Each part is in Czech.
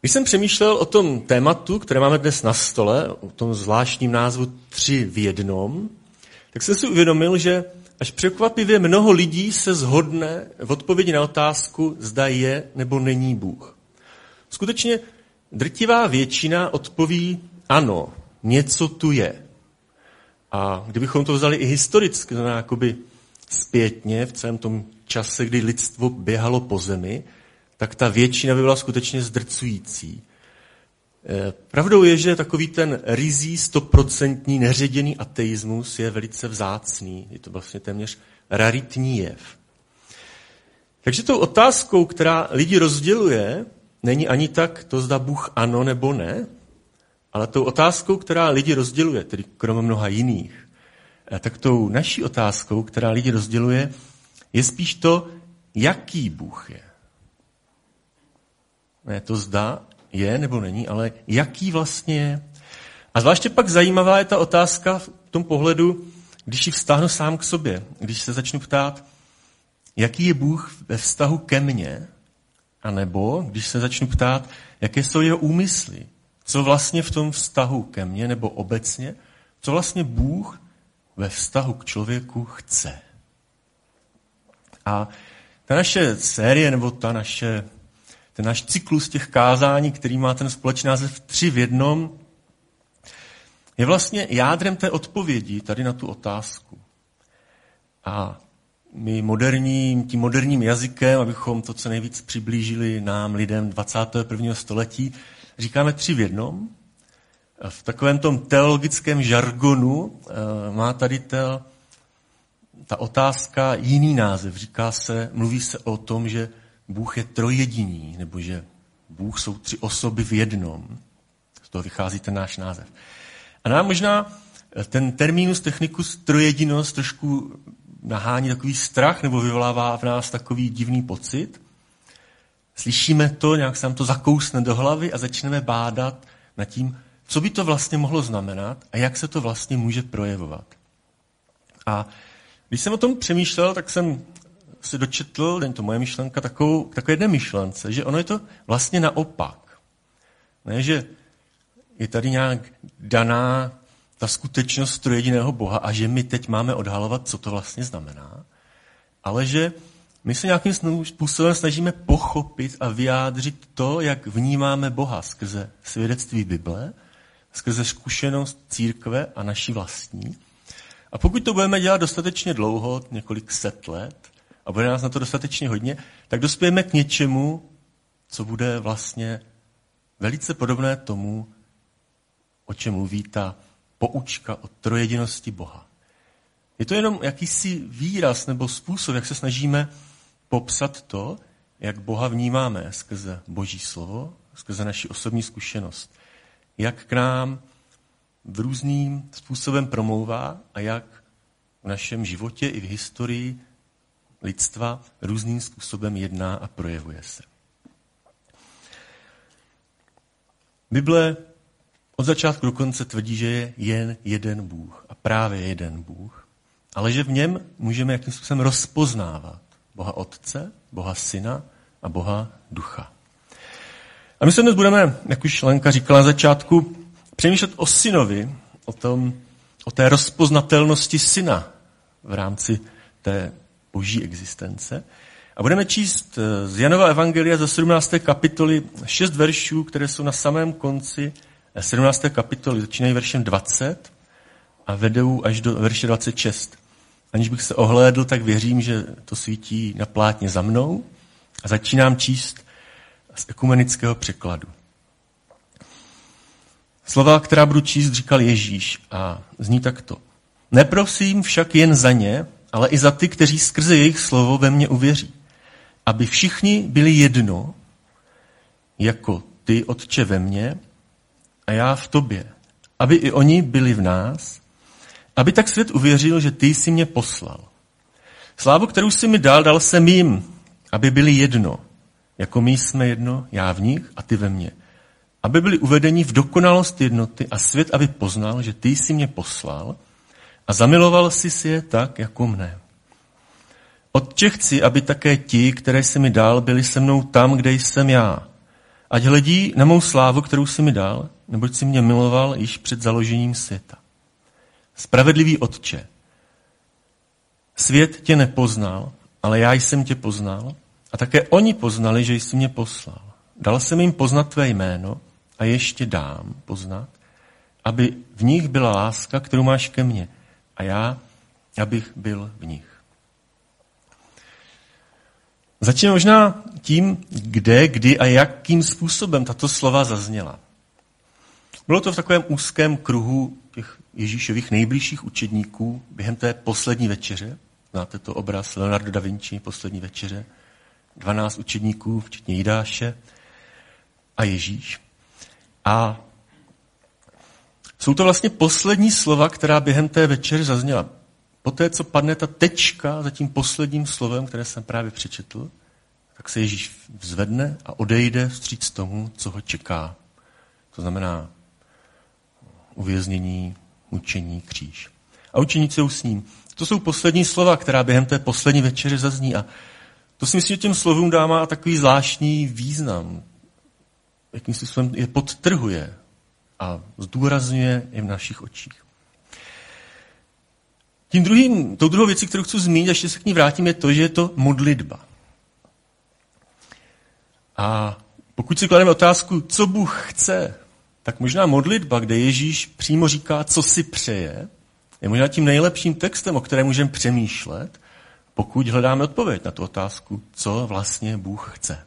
Když jsem přemýšlel o tom tématu, které máme dnes na stole, o tom zvláštním názvu Tři v jednom, tak jsem si uvědomil, že až překvapivě mnoho lidí se zhodne v odpovědi na otázku, zda je nebo není Bůh. Skutečně drtivá většina odpoví ano, něco tu je. A kdybychom to vzali i historicky, to zpětně v celém tom čase, kdy lidstvo běhalo po zemi, tak ta většina by byla skutečně zdrcující. Eh, pravdou je, že takový ten rizí stoprocentní neředěný ateismus je velice vzácný. Je to vlastně téměř raritní jev. Takže tou otázkou, která lidi rozděluje, není ani tak to, zda Bůh ano nebo ne, ale tou otázkou, která lidi rozděluje, tedy kromě mnoha jiných, eh, tak tou naší otázkou, která lidi rozděluje, je spíš to, jaký Bůh je. Ne to zda je nebo není, ale jaký vlastně je. A zvláště pak zajímavá je ta otázka v tom pohledu, když ji vztáhnu sám k sobě, když se začnu ptát, jaký je Bůh ve vztahu ke mně, a nebo když se začnu ptát, jaké jsou jeho úmysly, co vlastně v tom vztahu ke mně nebo obecně, co vlastně Bůh ve vztahu k člověku chce. A ta naše série nebo ta naše ten náš cyklus těch kázání, který má ten společný název tři v jednom, je vlastně jádrem té odpovědi tady na tu otázku. A my moderní, tím moderním jazykem, abychom to co nejvíc přiblížili nám, lidem 21. století, říkáme tři v jednom. V takovém tom teologickém žargonu eh, má tady ta, ta otázka jiný název. Říká se, mluví se o tom, že Bůh je trojediný, nebo že Bůh jsou tři osoby v jednom. Z toho vychází ten náš název. A nám možná ten terminus technicus trojedinost trošku nahání takový strach nebo vyvolává v nás takový divný pocit. Slyšíme to, nějak se nám to zakousne do hlavy a začneme bádat nad tím, co by to vlastně mohlo znamenat a jak se to vlastně může projevovat. A když jsem o tom přemýšlel, tak jsem se dočetl, není to moje myšlenka, takovou, takové jedné myšlence, že ono je to vlastně naopak. Ne, že je tady nějak daná ta skutečnost trojediného Boha a že my teď máme odhalovat, co to vlastně znamená, ale že my se nějakým způsobem snažíme pochopit a vyjádřit to, jak vnímáme Boha skrze svědectví Bible, skrze zkušenost církve a naší vlastní. A pokud to budeme dělat dostatečně dlouho, několik set let, a bude nás na to dostatečně hodně, tak dospějeme k něčemu, co bude vlastně velice podobné tomu, o čem mluví ta poučka o trojedinosti Boha. Je to jenom jakýsi výraz nebo způsob, jak se snažíme popsat to, jak Boha vnímáme skrze Boží slovo, skrze naši osobní zkušenost. Jak k nám v různým způsobem promlouvá a jak v našem životě i v historii lidstva různým způsobem jedná a projevuje se. Bible od začátku do konce tvrdí, že je jen jeden Bůh a právě jeden Bůh, ale že v něm můžeme jakým způsobem rozpoznávat Boha Otce, Boha Syna a Boha Ducha. A my se dnes budeme, jak už Lenka říkala na začátku, přemýšlet o synovi, o, tom, o té rozpoznatelnosti syna v rámci té boží existence. A budeme číst eh, z Janova Evangelia ze 17. kapitoly šest veršů, které jsou na samém konci 17. Eh, kapitoly. Začínají veršem 20 a vedou až do verše 26. Aniž bych se ohlédl, tak věřím, že to svítí na plátně za mnou. A začínám číst z ekumenického překladu. Slova, která budu číst, říkal Ježíš a zní takto. Neprosím však jen za ně, ale i za ty, kteří skrze jejich slovo ve mně uvěří. Aby všichni byli jedno, jako ty, Otče, ve mně a já v tobě. Aby i oni byli v nás, aby tak svět uvěřil, že ty jsi mě poslal. Slávu, kterou jsi mi dal, dal jsem jim, aby byli jedno, jako my jsme jedno, já v nich a ty ve mně. Aby byli uvedeni v dokonalost jednoty a svět, aby poznal, že ty jsi mě poslal a zamiloval jsi si je tak, jako mne. Otče chci, aby také ti, které jsi mi dal, byli se mnou tam, kde jsem já, ať hledí na mou slávu, kterou si mi dal, neboť si mě miloval již před založením světa. Spravedlivý Otče, svět tě nepoznal, ale já jsem tě poznal a také oni poznali, že jsi mě poslal. Dal jsem jim poznat tvé jméno a ještě dám poznat, aby v nich byla láska, kterou máš ke mně a já, abych byl v nich. Začneme možná tím, kde, kdy a jakým způsobem tato slova zazněla. Bylo to v takovém úzkém kruhu těch Ježíšových nejbližších učedníků během té poslední večeře. Znáte to obraz Leonardo da Vinci, poslední večeře. 12 učedníků, včetně Jidáše a Ježíš. A jsou to vlastně poslední slova, která během té večeře zazněla. Poté, co padne ta tečka za tím posledním slovem, které jsem právě přečetl, tak se Ježíš vzvedne a odejde vstříc tomu, co ho čeká. To znamená uvěznění, mučení, kříž. A učeníci jsou s ním. To jsou poslední slova, která během té poslední večeře zazní. A to si myslím, že těm slovům dává takový zvláštní význam. Jakým způsobem je podtrhuje a zdůrazňuje i v našich očích. Tím druhým, tou druhou věcí, kterou chci zmínit, ještě se k ní vrátím, je to, že je to modlitba. A pokud si klademe otázku, co Bůh chce, tak možná modlitba, kde Ježíš přímo říká, co si přeje, je možná tím nejlepším textem, o kterém můžeme přemýšlet, pokud hledáme odpověď na tu otázku, co vlastně Bůh chce.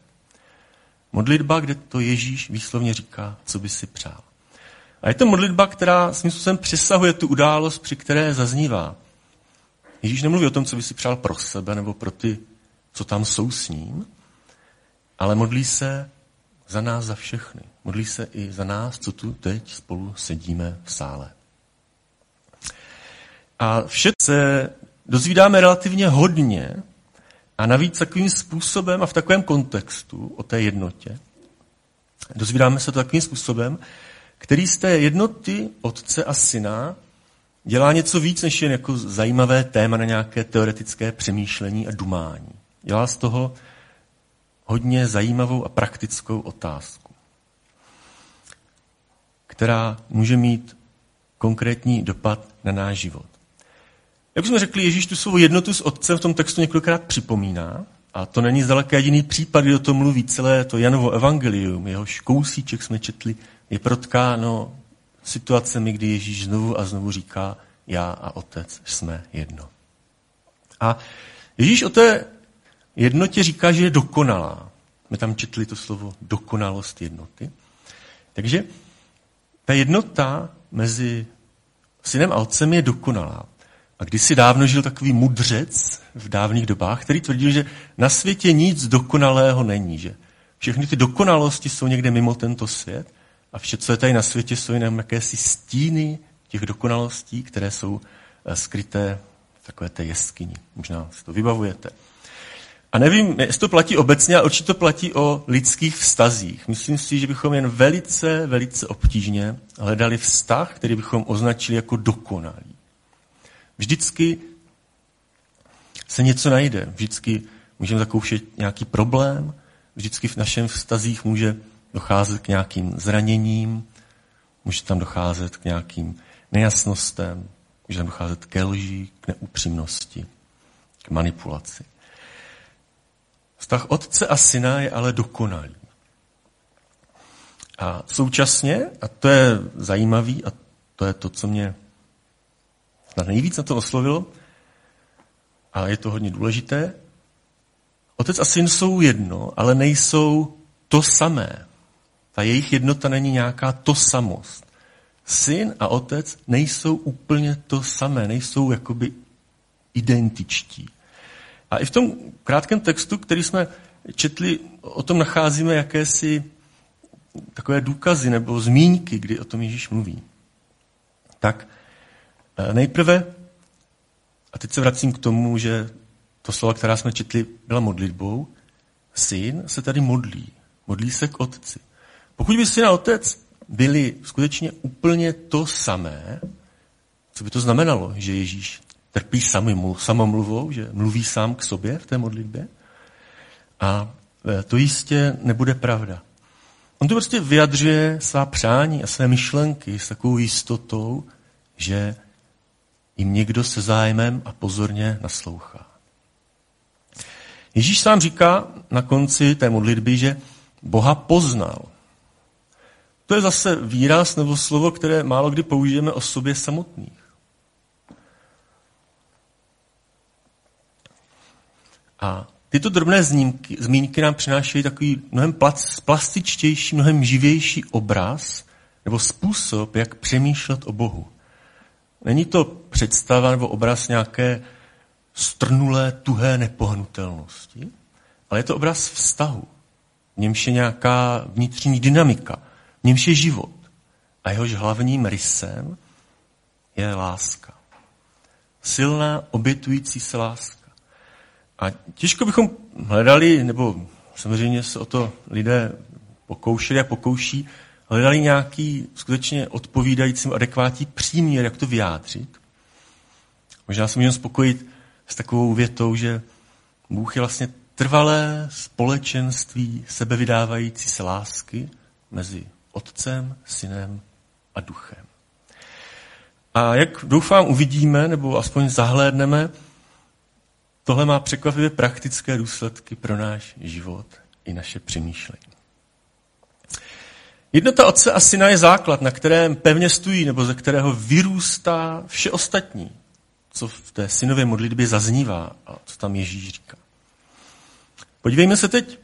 Modlitba, kde to Ježíš výslovně říká, co by si přál. A je to modlitba, která svým způsobem přesahuje tu událost, při které zaznívá. Ježíš nemluví o tom, co by si přál pro sebe nebo pro ty, co tam jsou s ním, ale modlí se za nás, za všechny. Modlí se i za nás, co tu teď spolu sedíme v sále. A vše se dozvídáme relativně hodně a navíc takovým způsobem a v takovém kontextu o té jednotě. Dozvídáme se to takovým způsobem, který z té jednoty otce a syna dělá něco víc, než jen jako zajímavé téma na nějaké teoretické přemýšlení a dumání. Dělá z toho hodně zajímavou a praktickou otázku, která může mít konkrétní dopad na náš život. Jak jsme řekli, Ježíš tu svou jednotu s Otcem v tom textu několikrát připomíná, a to není zdaleka jediný případ, kdy o tom mluví celé to Janovo evangelium, jeho kousíček jsme četli, je protkáno situacemi, kdy Ježíš znovu a znovu říká, já a Otec jsme jedno. A Ježíš o té jednotě říká, že je dokonalá. My tam četli to slovo dokonalost jednoty. Takže ta jednota mezi synem a otcem je dokonalá. A kdysi dávno žil takový mudřec v dávných dobách, který tvrdil, že na světě nic dokonalého není, že všechny ty dokonalosti jsou někde mimo tento svět a vše, co je tady na světě, jsou jenom jakési stíny těch dokonalostí, které jsou eh, skryté v takové té jeskyni. Možná si to vybavujete. A nevím, jestli to platí obecně, ale určitě to platí o lidských vztazích. Myslím si, že bychom jen velice, velice obtížně hledali vztah, který bychom označili jako dokonalý. Vždycky se něco najde. Vždycky můžeme zakoušet nějaký problém, vždycky v našem vztazích může docházet k nějakým zraněním, může tam docházet k nějakým nejasnostem, může tam docházet ke lži, k neupřímnosti, k manipulaci. Vztah otce a syna je ale dokonalý. A současně, a to je zajímavý, a to je to, co mě snad nejvíc na to oslovilo, a je to hodně důležité, otec a syn jsou jedno, ale nejsou to samé. Ta jejich jednota není nějaká to samost. Syn a otec nejsou úplně to samé, nejsou jakoby identičtí. A i v tom krátkém textu, který jsme četli, o tom nacházíme jakési takové důkazy nebo zmínky, kdy o tom Ježíš mluví. Tak eh, nejprve, a teď se vracím k tomu, že to slovo, která jsme četli, byla modlitbou, syn se tady modlí. Modlí se k otci. Pokud by syn a otec byli skutečně úplně to samé, co by to znamenalo, že Ježíš trpí samomluvou, že mluví sám k sobě v té modlitbě. A e, to jistě nebude pravda. On to prostě vyjadřuje svá přání a své myšlenky s takovou jistotou, že jim někdo se zájmem a pozorně naslouchá. Ježíš sám říká na konci té modlitby, že Boha poznal. To je zase výraz nebo slovo, které málo kdy použijeme o sobě samotných. A tyto drobné zmínky, zmínky nám přinášejí takový mnohem plastičtější, mnohem živější obraz nebo způsob, jak přemýšlet o Bohu. Není to představa nebo obraz nějaké strnulé, tuhé nepohnutelnosti, ale je to obraz vztahu. V němž je nějaká vnitřní dynamika, v němž je život. A jehož hlavním rysem je láska. Silná, obětující se láska. A těžko bychom hledali, nebo samozřejmě se o to lidé pokoušeli a pokouší, hledali nějaký skutečně odpovídající, adekvátní příměr, jak to vyjádřit. Možná se můžeme spokojit s takovou větou, že Bůh je vlastně trvalé společenství sebevydávající se lásky mezi Otcem, Synem a Duchem. A jak doufám uvidíme, nebo aspoň zahlédneme, tohle má překvapivě praktické důsledky pro náš život i naše přemýšlení. Jednota Otce a Syna je základ, na kterém pevně stojí, nebo ze kterého vyrůstá vše ostatní, co v té synové modlitbě zaznívá a co tam Ježíš říká. Podívejme se teď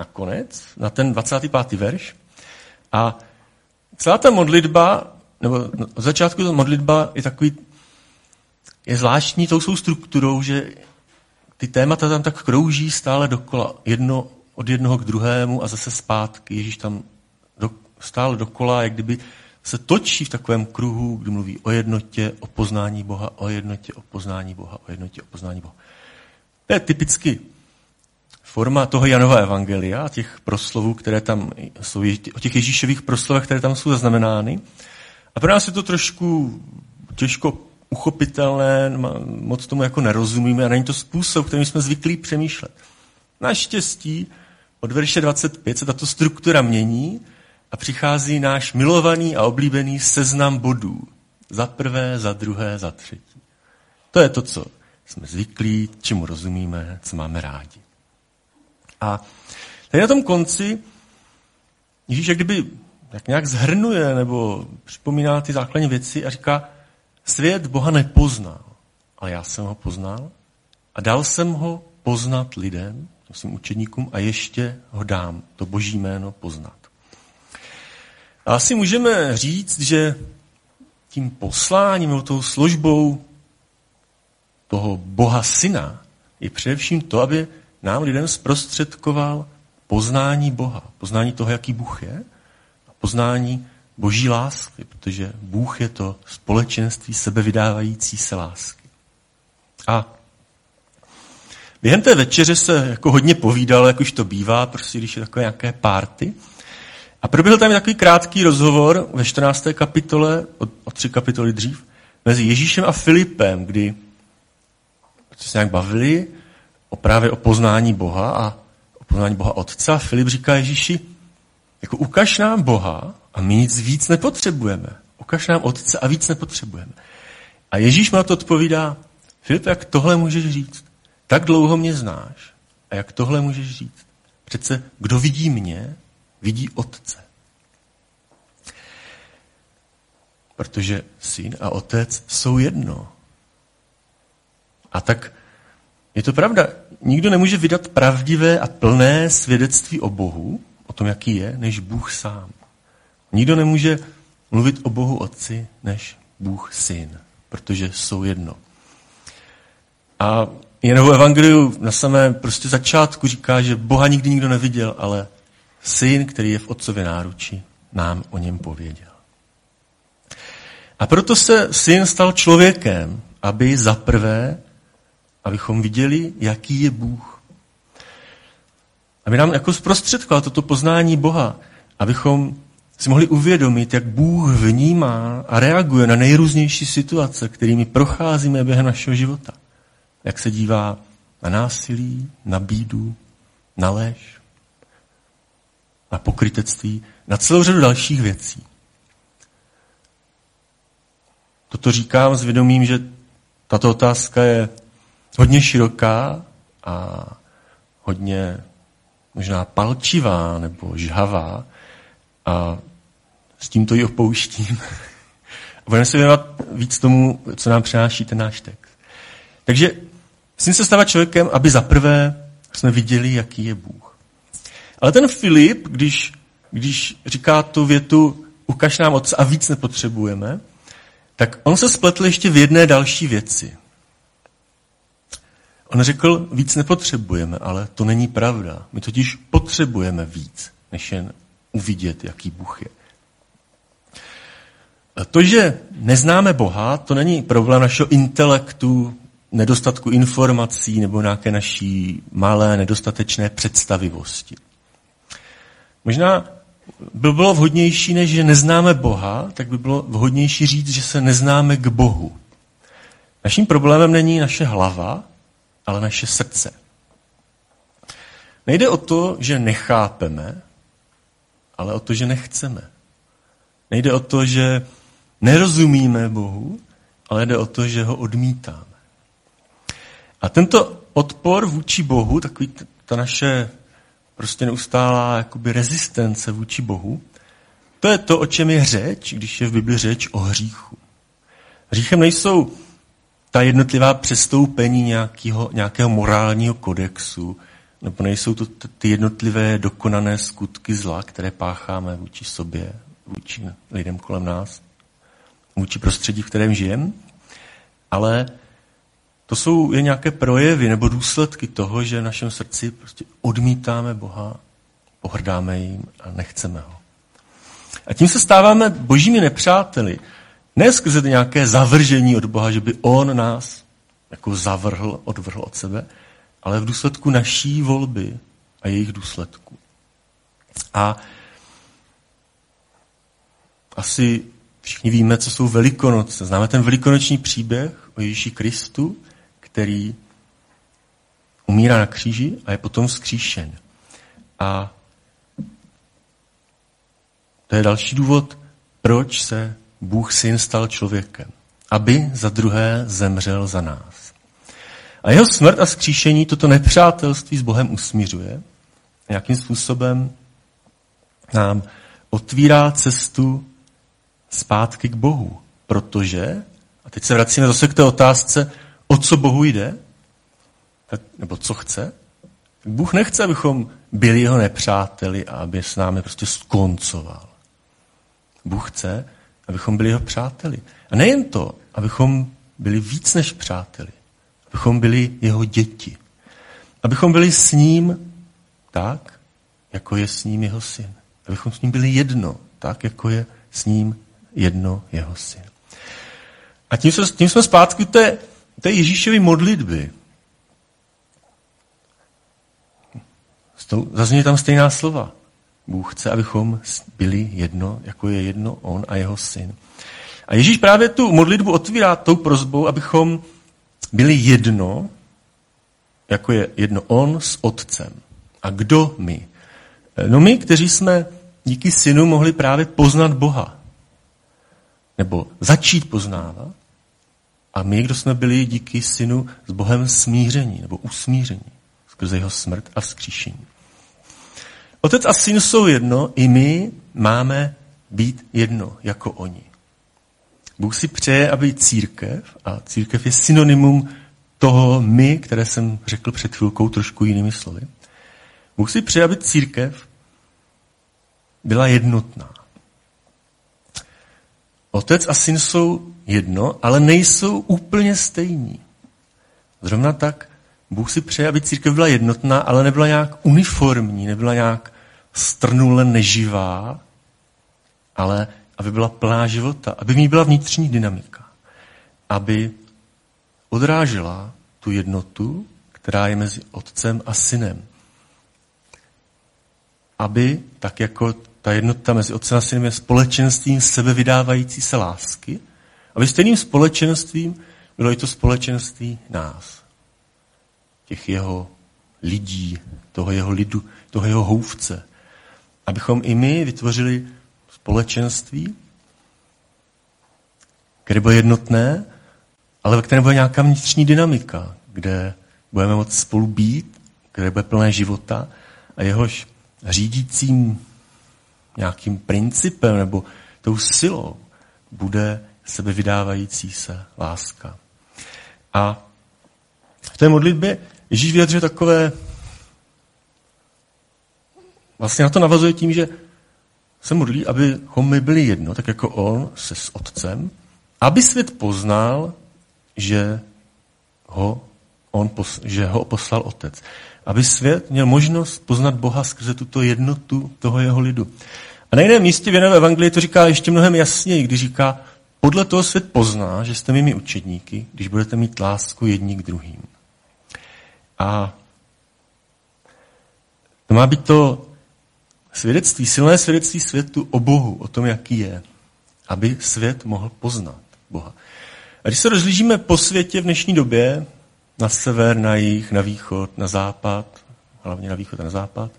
na konec, na ten 25. verš. A celá ta modlitba, nebo od začátku ta modlitba je takový, je zvláštní tou svou strukturou, že ty témata tam tak krouží stále dokola, jedno od jednoho k druhému a zase zpátky. Ježíš tam do, stále dokola, jak kdyby se točí v takovém kruhu, kdy mluví o jednotě, o poznání Boha, o jednotě, o poznání Boha, o jednotě, o poznání Boha. To je typicky forma toho Janova evangelia, těch proslovů, které tam jsou, o těch Ježíšových proslovech, které tam jsou zaznamenány. A pro nás je to trošku těžko uchopitelné, moc tomu jako nerozumíme a není to způsob, kterým jsme zvyklí přemýšlet. Naštěstí od verše 25 se tato struktura mění a přichází náš milovaný a oblíbený seznam bodů. Za prvé, za druhé, za třetí. To je to, co jsme zvyklí, čemu rozumíme, co máme rádi. A tady na tom konci Ježíš jak kdyby jak nějak zhrnuje nebo připomíná ty základní věci a říká, svět Boha nepoznal, ale já jsem ho poznal a dal jsem ho poznat lidem, svým učedníkům a ještě ho dám, to boží jméno poznat. A asi můžeme říct, že tím posláním nebo tou službou toho Boha Syna je především to, aby nám lidem zprostředkoval poznání Boha, poznání toho, jaký Bůh je, a poznání boží lásky, protože Bůh je to společenství sebevydávající se lásky. A během té večeře se jako hodně povídalo, jak už to bývá, prostě když je takové nějaké párty. A proběhl tam takový krátký rozhovor ve 14. kapitole, o, o tři kapitoly dřív, mezi Ježíšem a Filipem, kdy se nějak bavili o právě o poznání Boha a o poznání Boha Otce. Filip říká Ježíši, jako ukaž nám Boha a my nic víc nepotřebujeme. Ukaž nám Otce a víc nepotřebujeme. A Ježíš má to odpovídá, Filip, jak tohle můžeš říct? Tak dlouho mě znáš. A jak tohle můžeš říct? Přece kdo vidí mě, vidí Otce. Protože syn a otec jsou jedno. A tak je to pravda. Nikdo nemůže vydat pravdivé a plné svědectví o Bohu, o tom, jaký je, než Bůh sám. Nikdo nemůže mluvit o Bohu Otci, než Bůh Syn, protože jsou jedno. A Jenovo evangeliu na samém prostě začátku říká, že Boha nikdy nikdo neviděl, ale Syn, který je v Otcově náruči, nám o něm pověděl. A proto se Syn stal člověkem, aby zaprvé abychom viděli, jaký je Bůh. Aby nám jako zprostředkoval toto poznání Boha, abychom si mohli uvědomit, jak Bůh vnímá a reaguje na nejrůznější situace, kterými procházíme během našeho života. Jak se dívá na násilí, na bídu, na lež, na pokrytectví, na celou řadu dalších věcí. Toto říkám s vědomím, že tato otázka je hodně široká a hodně možná palčivá nebo žhavá a s tímto ji opouštím. A budeme se věnovat víc tomu, co nám přináší ten náš text. Takže musím se stávat člověkem, aby zaprvé jsme viděli, jaký je Bůh. Ale ten Filip, když, když říká tu větu, ukaž nám otce a víc nepotřebujeme, tak on se spletl ještě v jedné další věci. On řekl, víc nepotřebujeme, ale to není pravda. My totiž potřebujeme víc, než jen uvidět, jaký Bůh je. To, že neznáme Boha, to není problém našeho intelektu, nedostatku informací nebo nějaké naší malé, nedostatečné představivosti. Možná by bylo vhodnější, než že neznáme Boha, tak by bylo vhodnější říct, že se neznáme k Bohu. Naším problémem není naše hlava, ale naše srdce. Nejde o to, že nechápeme, ale o to, že nechceme. Nejde o to, že nerozumíme Bohu, ale jde o to, že ho odmítáme. A tento odpor vůči Bohu, takový ta naše prostě neustálá jakoby rezistence vůči Bohu, to je to, o čem je řeč, když je v Bibli řeč o hříchu. Hříchem nejsou ta jednotlivá přestoupení nějakého, nějakého morálního kodexu, nebo nejsou to ty jednotlivé dokonané skutky zla, které pácháme vůči sobě, vůči lidem kolem nás, vůči prostředí, v kterém žijeme, ale to jsou je nějaké projevy nebo důsledky toho, že v našem srdci prostě odmítáme Boha, pohrdáme jim a nechceme ho. A tím se stáváme božími nepřáteli. Ne skrze nějaké zavržení od Boha, že by On nás jako zavrhl, odvrhl od sebe, ale v důsledku naší volby a jejich důsledků. A asi všichni víme, co jsou velikonoce. Známe ten velikonoční příběh o Ježíši Kristu, který umírá na kříži a je potom vzkříšen. A to je další důvod, proč se Bůh syn stal člověkem. Aby za druhé zemřel za nás. A jeho smrt a skříšení toto nepřátelství s Bohem usmířuje. Nějakým způsobem nám otvírá cestu zpátky k Bohu. Protože, a teď se vracíme zase k té otázce, o co Bohu jde, nebo co chce, Bůh nechce, abychom byli jeho nepřáteli a aby s námi prostě skoncoval. Bůh chce, abychom byli jeho přáteli. A nejen to, abychom byli víc než přáteli, abychom byli jeho děti. Abychom byli s ním tak, jako je s ním jeho syn. Abychom s ním byli jedno, tak, jako je s ním jedno jeho syn. A tím, se, tím jsme zpátky té, té Ježíšovy modlitby. Zazněly tam stejná slova. Bůh chce, abychom byli jedno, jako je jedno on a jeho syn. A Ježíš právě tu modlitbu otvírá tou prozbou, abychom byli jedno, jako je jedno on s otcem. A kdo my? No my, kteří jsme díky synu mohli právě poznat Boha. Nebo začít poznávat. A my, kdo jsme byli díky synu s Bohem smíření nebo usmíření skrze jeho smrt a vzkříšení. Otec a syn jsou jedno, i my máme být jedno jako oni. Bůh si přeje, aby církev, a církev je synonymum toho my, které jsem řekl před chvilkou trošku jinými slovy. Bůh si přeje, aby církev byla jednotná. Otec a syn jsou jedno, ale nejsou úplně stejní. Zrovna tak Bůh si přeje, aby církev byla jednotná, ale nebyla nějak uniformní, nebyla nějak strnule neživá, ale aby byla plná života, aby v ní byla vnitřní dynamika, aby odrážela tu jednotu, která je mezi otcem a synem. Aby, tak jako ta jednota mezi otcem a synem je společenstvím sebevydávající se lásky, aby stejným společenstvím bylo i to společenství nás, těch jeho lidí, toho jeho lidu, toho jeho houvce, abychom i my vytvořili společenství, které bude jednotné, ale ve kterém bude nějaká vnitřní dynamika, kde budeme moct spolu být, které bude plné života a jehož řídícím nějakým principem nebo tou silou bude sebevydávající se láska. A v té modlitbě Ježíš vyjadřuje takové, vlastně na to navazuje tím, že se modlí, abychom my byli jedno, tak jako on se s otcem, aby svět poznal, že ho, on, že ho poslal otec. Aby svět měl možnost poznat Boha skrze tuto jednotu toho jeho lidu. A na jiném místě v jiném evangelii to říká ještě mnohem jasněji, když říká, podle toho svět pozná, že jste mými učedníky, když budete mít lásku jedni k druhým. A to má být to svědectví, silné svědectví světu o Bohu, o tom, jaký je, aby svět mohl poznat Boha. A když se rozlížíme po světě v dnešní době, na sever, na jih, na východ, na západ, hlavně na východ a na západ,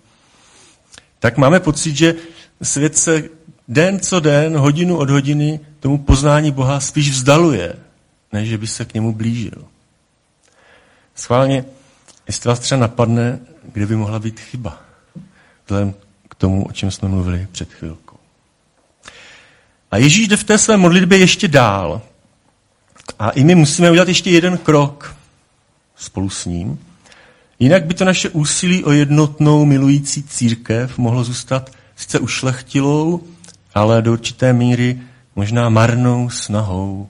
tak máme pocit, že svět se den co den, hodinu od hodiny tomu poznání Boha spíš vzdaluje, než že by se k němu blížil. Schválně, jestli vás třeba napadne, kde by mohla být chyba, vzhledem k tomu, o čem jsme mluvili před chvilkou. A Ježíš jde v té své modlitbě ještě dál. A i my musíme udělat ještě jeden krok spolu s ním. Jinak by to naše úsilí o jednotnou milující církev mohlo zůstat sice ušlechtilou, ale do určité míry možná marnou snahou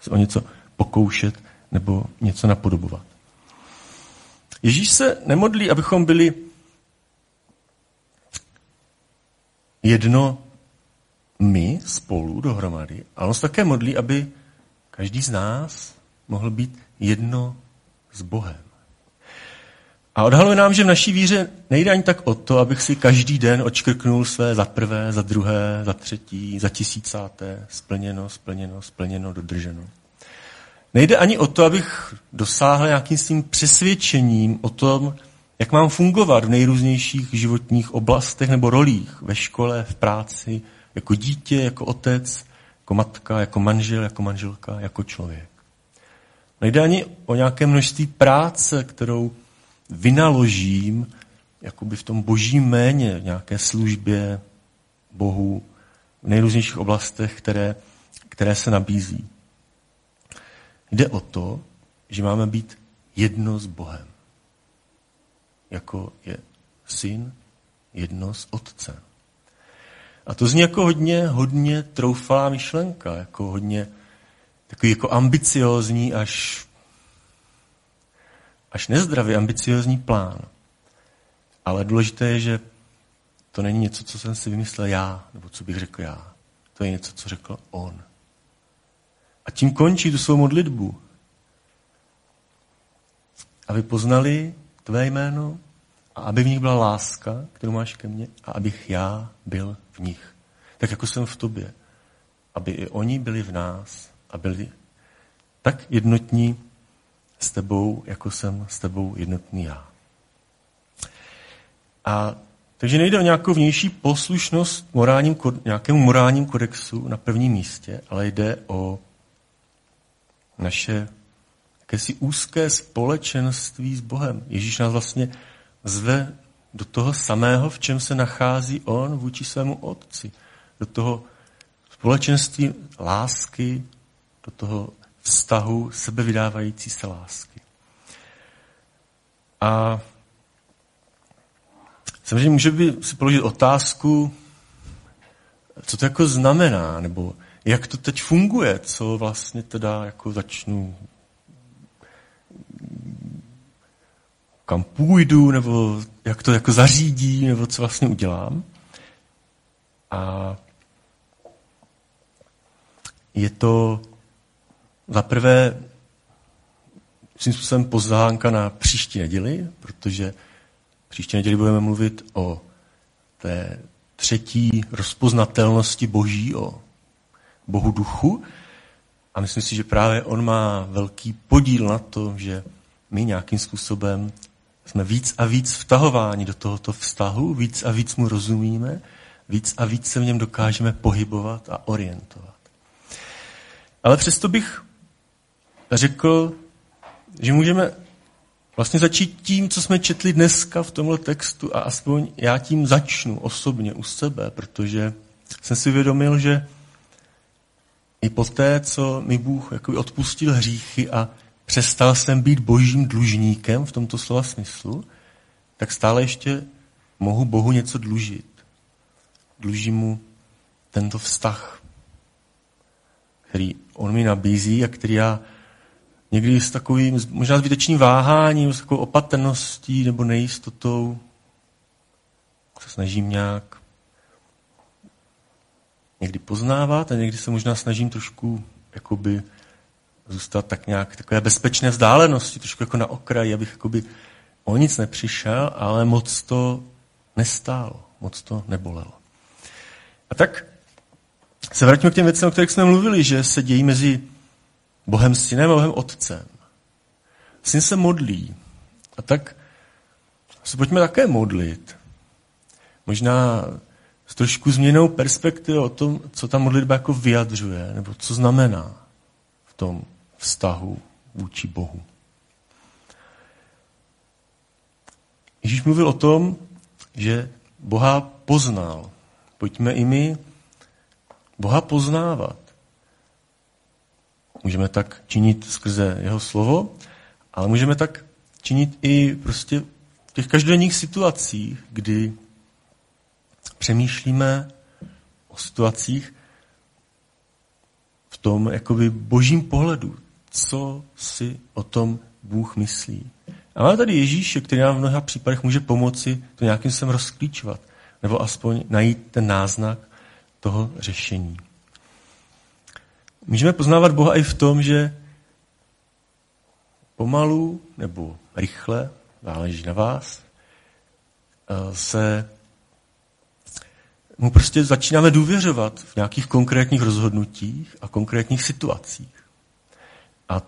se o něco pokoušet nebo něco napodobovat. Ježíš se nemodlí, abychom byli jedno my spolu dohromady, ale on se také modlí, aby každý z nás mohl být jedno s Bohem. A odhaluje nám, že v naší víře nejde ani tak o to, abych si každý den očkrknul své za prvé, za druhé, za třetí, za tisícáté, splněno, splněno, splněno, dodrženo. Nejde ani o to, abych dosáhl nějakým svým přesvědčením o tom, jak mám fungovat v nejrůznějších životních oblastech nebo rolích, ve škole, v práci, jako dítě, jako otec, jako matka, jako manžel, jako manželka, jako člověk. Nejde ani o nějaké množství práce, kterou vynaložím jakoby v tom božím méně, v nějaké službě Bohu v nejrůznějších oblastech, které, které se nabízí. Jde o to, že máme být jedno s Bohem. Jako je syn jedno s otcem. A to zní jako hodně, hodně troufalá myšlenka, jako hodně takový jako ambiciózní až až nezdravý, ambiciozní plán. Ale důležité je, že to není něco, co jsem si vymyslel já, nebo co bych řekl já. To je něco, co řekl on. A tím končí tu svou modlitbu. Aby poznali tvé jméno a aby v nich byla láska, kterou máš ke mně, a abych já byl v nich. Tak jako jsem v tobě. Aby i oni byli v nás a byli tak jednotní, s tebou, jako jsem s tebou jednotný já. A takže nejde o nějakou vnější poslušnost morálním, nějakému morálním kodexu na prvním místě, ale jde o naše jakési úzké společenství s Bohem. Ježíš nás vlastně zve do toho samého, v čem se nachází on vůči svému otci. Do toho společenství lásky, do toho vztahu sebevydávající se lásky. A samozřejmě může by si položit otázku, co to jako znamená, nebo jak to teď funguje, co vlastně teda jako začnu, kam půjdu, nebo jak to jako zařídí, nebo co vlastně udělám. A je to za prvé, svým způsobem pozvánka na příští neděli, protože příští neděli budeme mluvit o té třetí rozpoznatelnosti Boží, o Bohu duchu. A myslím si, že právě on má velký podíl na to, že my nějakým způsobem jsme víc a víc vtahováni do tohoto vztahu, víc a víc mu rozumíme, víc a víc se v něm dokážeme pohybovat a orientovat. Ale přesto bych řekl, že můžeme vlastně začít tím, co jsme četli dneska v tomhle textu a aspoň já tím začnu osobně u sebe, protože jsem si uvědomil, že i po té, co mi Bůh jakoby odpustil hříchy a přestal jsem být božím dlužníkem v tomto slova smyslu, tak stále ještě mohu Bohu něco dlužit. Dlužím mu tento vztah, který on mi nabízí a který já někdy s takovým možná zbytečným váháním, s takovou opatrností nebo nejistotou se snažím nějak někdy poznávat a někdy se možná snažím trošku jakoby zůstat tak nějak takové bezpečné vzdálenosti, trošku jako na okraji, abych jakoby o nic nepřišel, ale moc to nestálo, moc to nebolelo. A tak se vrátíme k těm věcem, o kterých jsme mluvili, že se dějí mezi Bohem synem a Bohem otcem. Syn se modlí. A tak se pojďme také modlit. Možná s trošku změnou perspektivy o tom, co ta modlitba jako vyjadřuje, nebo co znamená v tom vztahu vůči Bohu. Ježíš mluvil o tom, že Boha poznal. Pojďme i my Boha poznávat. Můžeme tak činit skrze jeho slovo, ale můžeme tak činit i prostě v těch každodenních situacích, kdy přemýšlíme o situacích v tom jakoby božím pohledu, co si o tom Bůh myslí. A máme tady Ježíše, který nám v mnoha případech může pomoci to nějakým sem rozklíčovat, nebo aspoň najít ten náznak toho řešení. Můžeme poznávat Boha i v tom, že pomalu nebo rychle, záleží na vás, eh, se mu prostě začínáme důvěřovat v nějakých konkrétních rozhodnutích a konkrétních situacích. A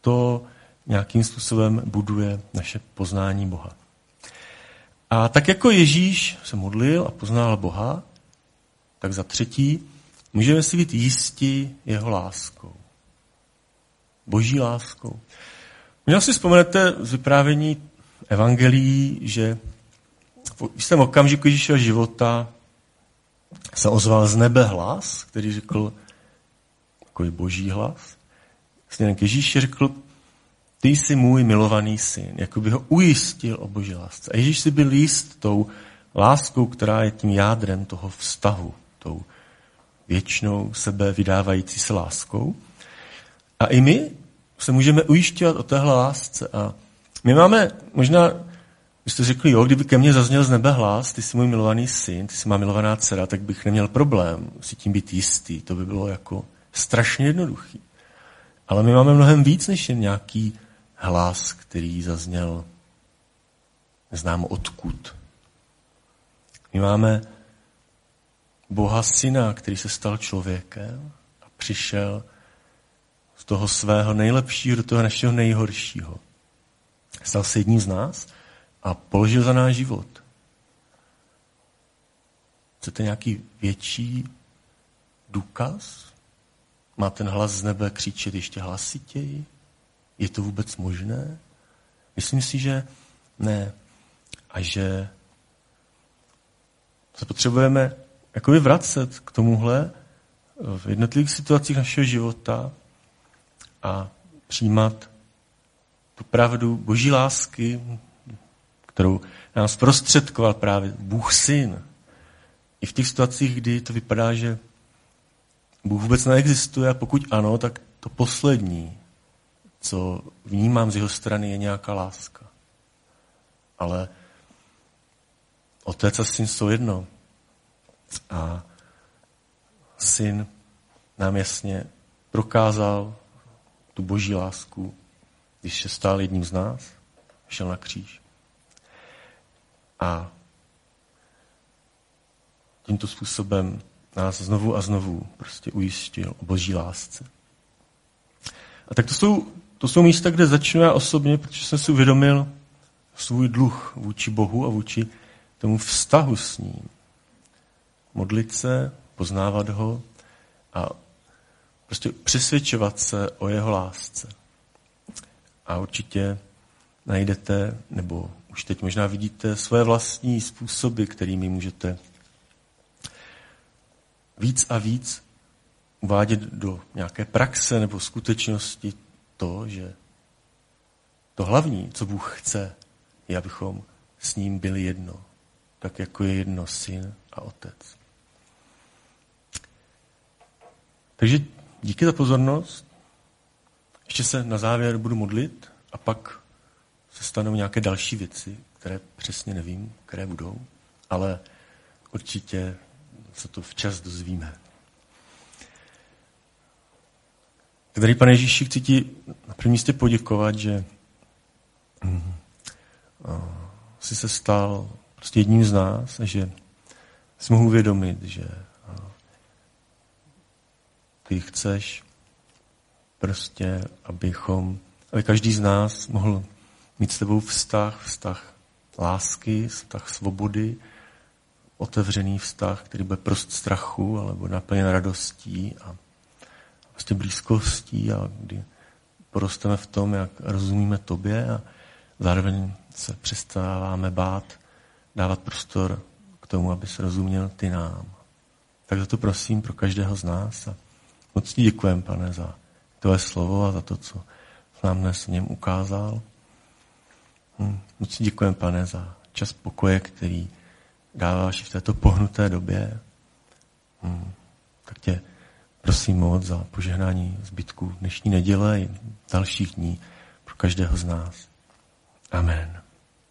to nějakým způsobem buduje naše poznání Boha. A tak jako Ježíš se modlil a poznal Boha, tak za třetí můžeme si být jistí jeho láskou. Boží láskou. Možná si vzpomenete z vyprávění evangelií, že v jistém okamžiku Ježíšova života se ozval z nebe hlas, který řekl, takový boží hlas, směrem k Ježíši řekl, ty jsi můj milovaný syn, jako by ho ujistil o boží lásce. A Ježíš si byl jist tou láskou, která je tím jádrem toho vztahu, tou věčnou sebe vydávající se láskou. A i my se můžeme ujišťovat o téhle lásce. A my máme možná, vy jste řekli, jo, kdyby ke mně zazněl z nebe hlas, ty jsi můj milovaný syn, ty jsi má milovaná dcera, tak bych neměl problém si tím být jistý. To by bylo jako strašně jednoduchý. Ale my máme mnohem víc než jen nějaký hlas, který zazněl neznám odkud. My máme Boha syna, který se stal člověkem a přišel z toho svého nejlepšího do toho našeho nejhoršího. Stal se jedním z nás a položil za náš život. Chcete nějaký větší důkaz? Má ten hlas z nebe křičet ještě hlasitěji? Je to vůbec možné? Myslím si, že ne. A že se potřebujeme jakoby vracet k tomuhle v jednotlivých situacích našeho života a přijímat tu pravdu boží lásky, kterou nás prostředkoval právě Bůh syn. I v těch situacích, kdy to vypadá, že Bůh vůbec neexistuje a pokud ano, tak to poslední, co vnímám z jeho strany, je nějaká láska. Ale otec a syn jsou jedno. A syn nám jasně prokázal tu boží lásku, když se stál jedním z nás, šel na kříž. A tímto způsobem nás znovu a znovu prostě ujistil o boží lásce. A tak to jsou, to jsou místa, kde začnu já osobně, protože jsem si uvědomil, svůj dluh vůči Bohu a vůči tomu vztahu s ním. Modlit se, poznávat ho a prostě přesvědčovat se o jeho lásce. A určitě najdete, nebo už teď možná vidíte svoje vlastní způsoby, kterými můžete víc a víc uvádět do nějaké praxe nebo skutečnosti to, že to hlavní, co Bůh chce, je, abychom s ním byli jedno, tak jako je jedno syn a otec. Takže díky za pozornost. Ještě se na závěr budu modlit a pak se stanou nějaké další věci, které přesně nevím, které budou, ale určitě se to včas dozvíme. Který pane Ježíši, chci ti na prvním místě poděkovat, že mm, jsi se stal prostě jedním z nás a že si mohu uvědomit, že ty chceš prostě, abychom, aby každý z nás mohl mít s tebou vztah, vztah lásky, vztah svobody, otevřený vztah, který bude prost strachu, alebo naplněn radostí a vlastně blízkostí a kdy porosteme v tom, jak rozumíme tobě a zároveň se přestáváme bát dávat prostor k tomu, aby se rozuměl ty nám. Tak za to prosím pro každého z nás a moc ti děkujem, pane, za tvoje slovo a za to, co nám dnes v něm ukázal. Hm, moc ti děkujem, pane, za čas pokoje, který dáváš v této pohnuté době. Hm, tak tě prosím moc za požehnání zbytku dnešní neděle i dalších dní pro každého z nás. Amen.